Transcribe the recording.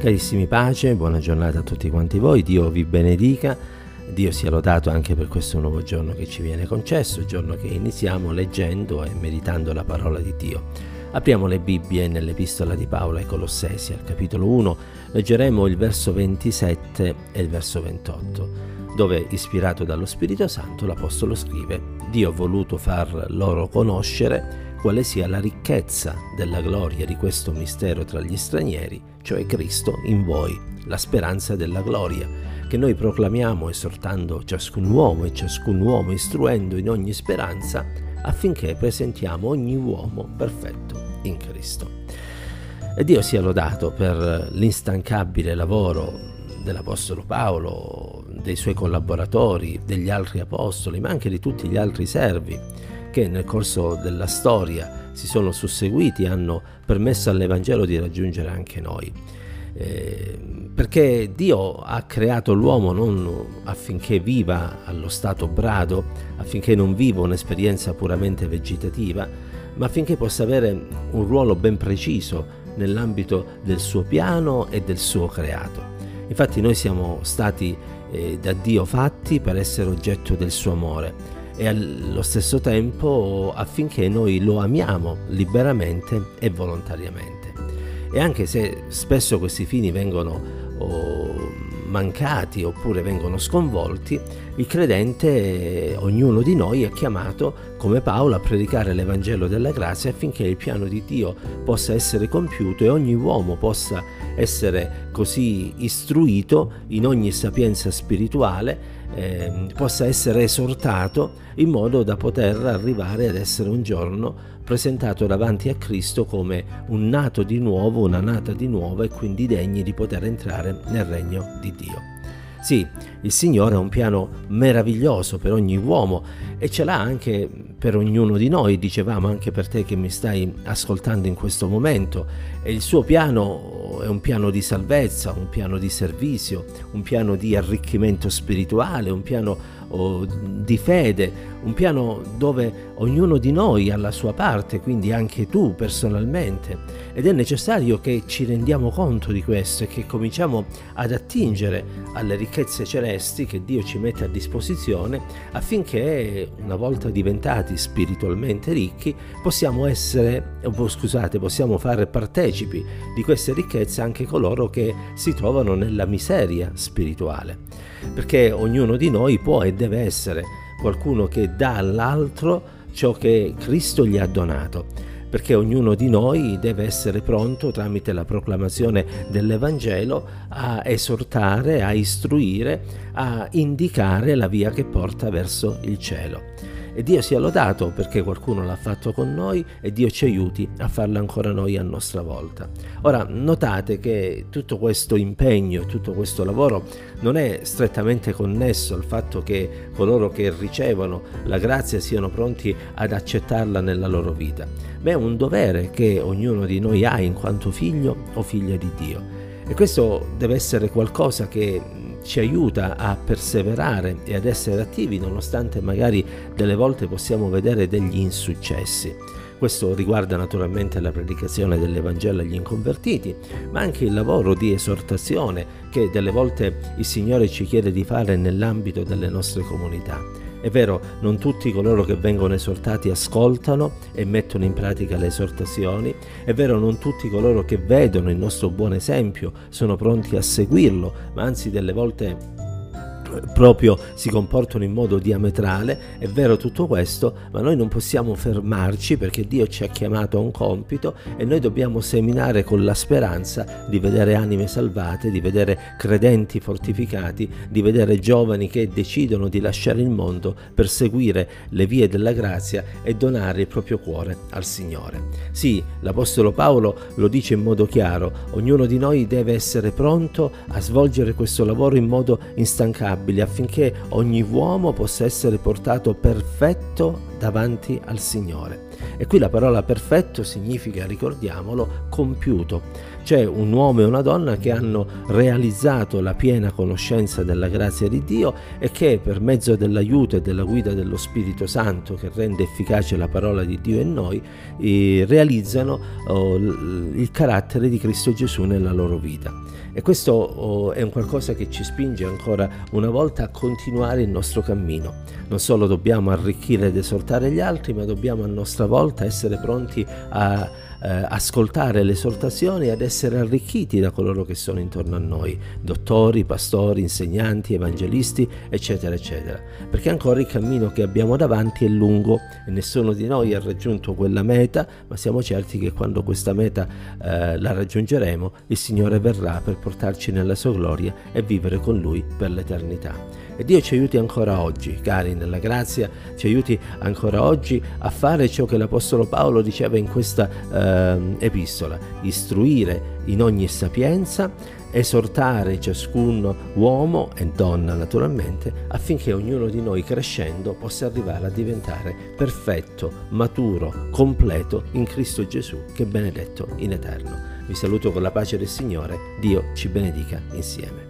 Carissimi pace, buona giornata a tutti quanti voi, Dio vi benedica, Dio sia lodato anche per questo nuovo giorno che ci viene concesso, giorno che iniziamo leggendo e meditando la parola di Dio. Apriamo le Bibbie nell'Epistola di Paolo ai Colossesi, al capitolo 1, leggeremo il verso 27 e il verso 28, dove, ispirato dallo Spirito Santo, l'Apostolo scrive, Dio ha voluto far loro conoscere quale sia la ricchezza della gloria di questo mistero tra gli stranieri, cioè Cristo in voi, la speranza della gloria, che noi proclamiamo esortando ciascun uomo e ciascun uomo istruendo in ogni speranza, affinché presentiamo ogni uomo perfetto in Cristo. E Dio sia lodato per l'instancabile lavoro dell'Apostolo Paolo, dei suoi collaboratori, degli altri apostoli, ma anche di tutti gli altri servi che nel corso della storia si sono susseguiti e hanno permesso all'Evangelo di raggiungere anche noi. Eh, perché Dio ha creato l'uomo non affinché viva allo stato brado, affinché non viva un'esperienza puramente vegetativa, ma affinché possa avere un ruolo ben preciso nell'ambito del suo piano e del suo creato. Infatti noi siamo stati eh, da Dio fatti per essere oggetto del suo amore e allo stesso tempo affinché noi lo amiamo liberamente e volontariamente. E anche se spesso questi fini vengono oh, mancati oppure vengono sconvolti, il credente, ognuno di noi, è chiamato, come Paolo, a predicare l'Evangelo della grazia affinché il piano di Dio possa essere compiuto e ogni uomo possa essere così istruito in ogni sapienza spirituale eh, possa essere esortato in modo da poter arrivare ad essere un giorno presentato davanti a Cristo come un nato di nuovo, una nata di nuovo e quindi degni di poter entrare nel regno di Dio. Sì, il Signore ha un piano meraviglioso per ogni uomo e ce l'ha anche per ognuno di noi, dicevamo anche per te che mi stai ascoltando in questo momento. E il suo piano è un piano di salvezza, un piano di servizio, un piano di arricchimento spirituale, un piano oh, di fede, un piano dove ognuno di noi ha la sua parte, quindi anche tu personalmente. Ed è necessario che ci rendiamo conto di questo e che cominciamo ad attingere alle ricchezze celesti che Dio ci mette a disposizione affinché una volta diventati spiritualmente ricchi possiamo essere, scusate, possiamo fare partecipi di queste ricchezze anche coloro che si trovano nella miseria spirituale. Perché ognuno di noi può e deve essere qualcuno che dà all'altro ciò che Cristo gli ha donato, perché ognuno di noi deve essere pronto tramite la proclamazione dell'Evangelo a esortare, a istruire, a indicare la via che porta verso il cielo. E Dio sia lodato perché qualcuno l'ha fatto con noi e Dio ci aiuti a farlo ancora noi a nostra volta. Ora, notate che tutto questo impegno e tutto questo lavoro non è strettamente connesso al fatto che coloro che ricevono la grazia siano pronti ad accettarla nella loro vita, ma è un dovere che ognuno di noi ha in quanto figlio o figlia di Dio. E questo deve essere qualcosa che ci aiuta a perseverare e ad essere attivi nonostante magari delle volte possiamo vedere degli insuccessi. Questo riguarda naturalmente la predicazione dell'Evangelo agli inconvertiti, ma anche il lavoro di esortazione che delle volte il Signore ci chiede di fare nell'ambito delle nostre comunità. È vero, non tutti coloro che vengono esortati ascoltano e mettono in pratica le esortazioni, è vero, non tutti coloro che vedono il nostro buon esempio sono pronti a seguirlo, ma anzi delle volte proprio si comportano in modo diametrale, è vero tutto questo, ma noi non possiamo fermarci perché Dio ci ha chiamato a un compito e noi dobbiamo seminare con la speranza di vedere anime salvate, di vedere credenti fortificati, di vedere giovani che decidono di lasciare il mondo per seguire le vie della grazia e donare il proprio cuore al Signore. Sì, l'Apostolo Paolo lo dice in modo chiaro, ognuno di noi deve essere pronto a svolgere questo lavoro in modo instancabile stabili affinché ogni uomo possa essere portato perfetto davanti al Signore. E qui la parola perfetto significa, ricordiamolo, compiuto. C'è un uomo e una donna che hanno realizzato la piena conoscenza della grazia di Dio e che per mezzo dell'aiuto e della guida dello Spirito Santo che rende efficace la parola di Dio in noi, eh, realizzano oh, il carattere di Cristo Gesù nella loro vita. E questo oh, è un qualcosa che ci spinge ancora una volta a continuare il nostro cammino. Non solo dobbiamo arricchire ed esortare gli altri, ma dobbiamo a nostra volta essere pronti a eh, ascoltare l'esortazione e ad essere arricchiti da coloro che sono intorno a noi, dottori, pastori, insegnanti, evangelisti, eccetera, eccetera. Perché ancora il cammino che abbiamo davanti è lungo e nessuno di noi ha raggiunto quella meta, ma siamo certi che quando questa meta eh, la raggiungeremo, il Signore verrà per portarci nella sua gloria e vivere con Lui per l'eternità. E Dio ci aiuti ancora oggi, cari, nella grazia, ci aiuti ancora oggi a fare ciò che l'Apostolo Paolo diceva in questa eh, epistola, istruire in ogni sapienza, esortare ciascun uomo e donna naturalmente affinché ognuno di noi crescendo possa arrivare a diventare perfetto, maturo, completo in Cristo Gesù che è benedetto in eterno. Vi saluto con la pace del Signore, Dio ci benedica insieme.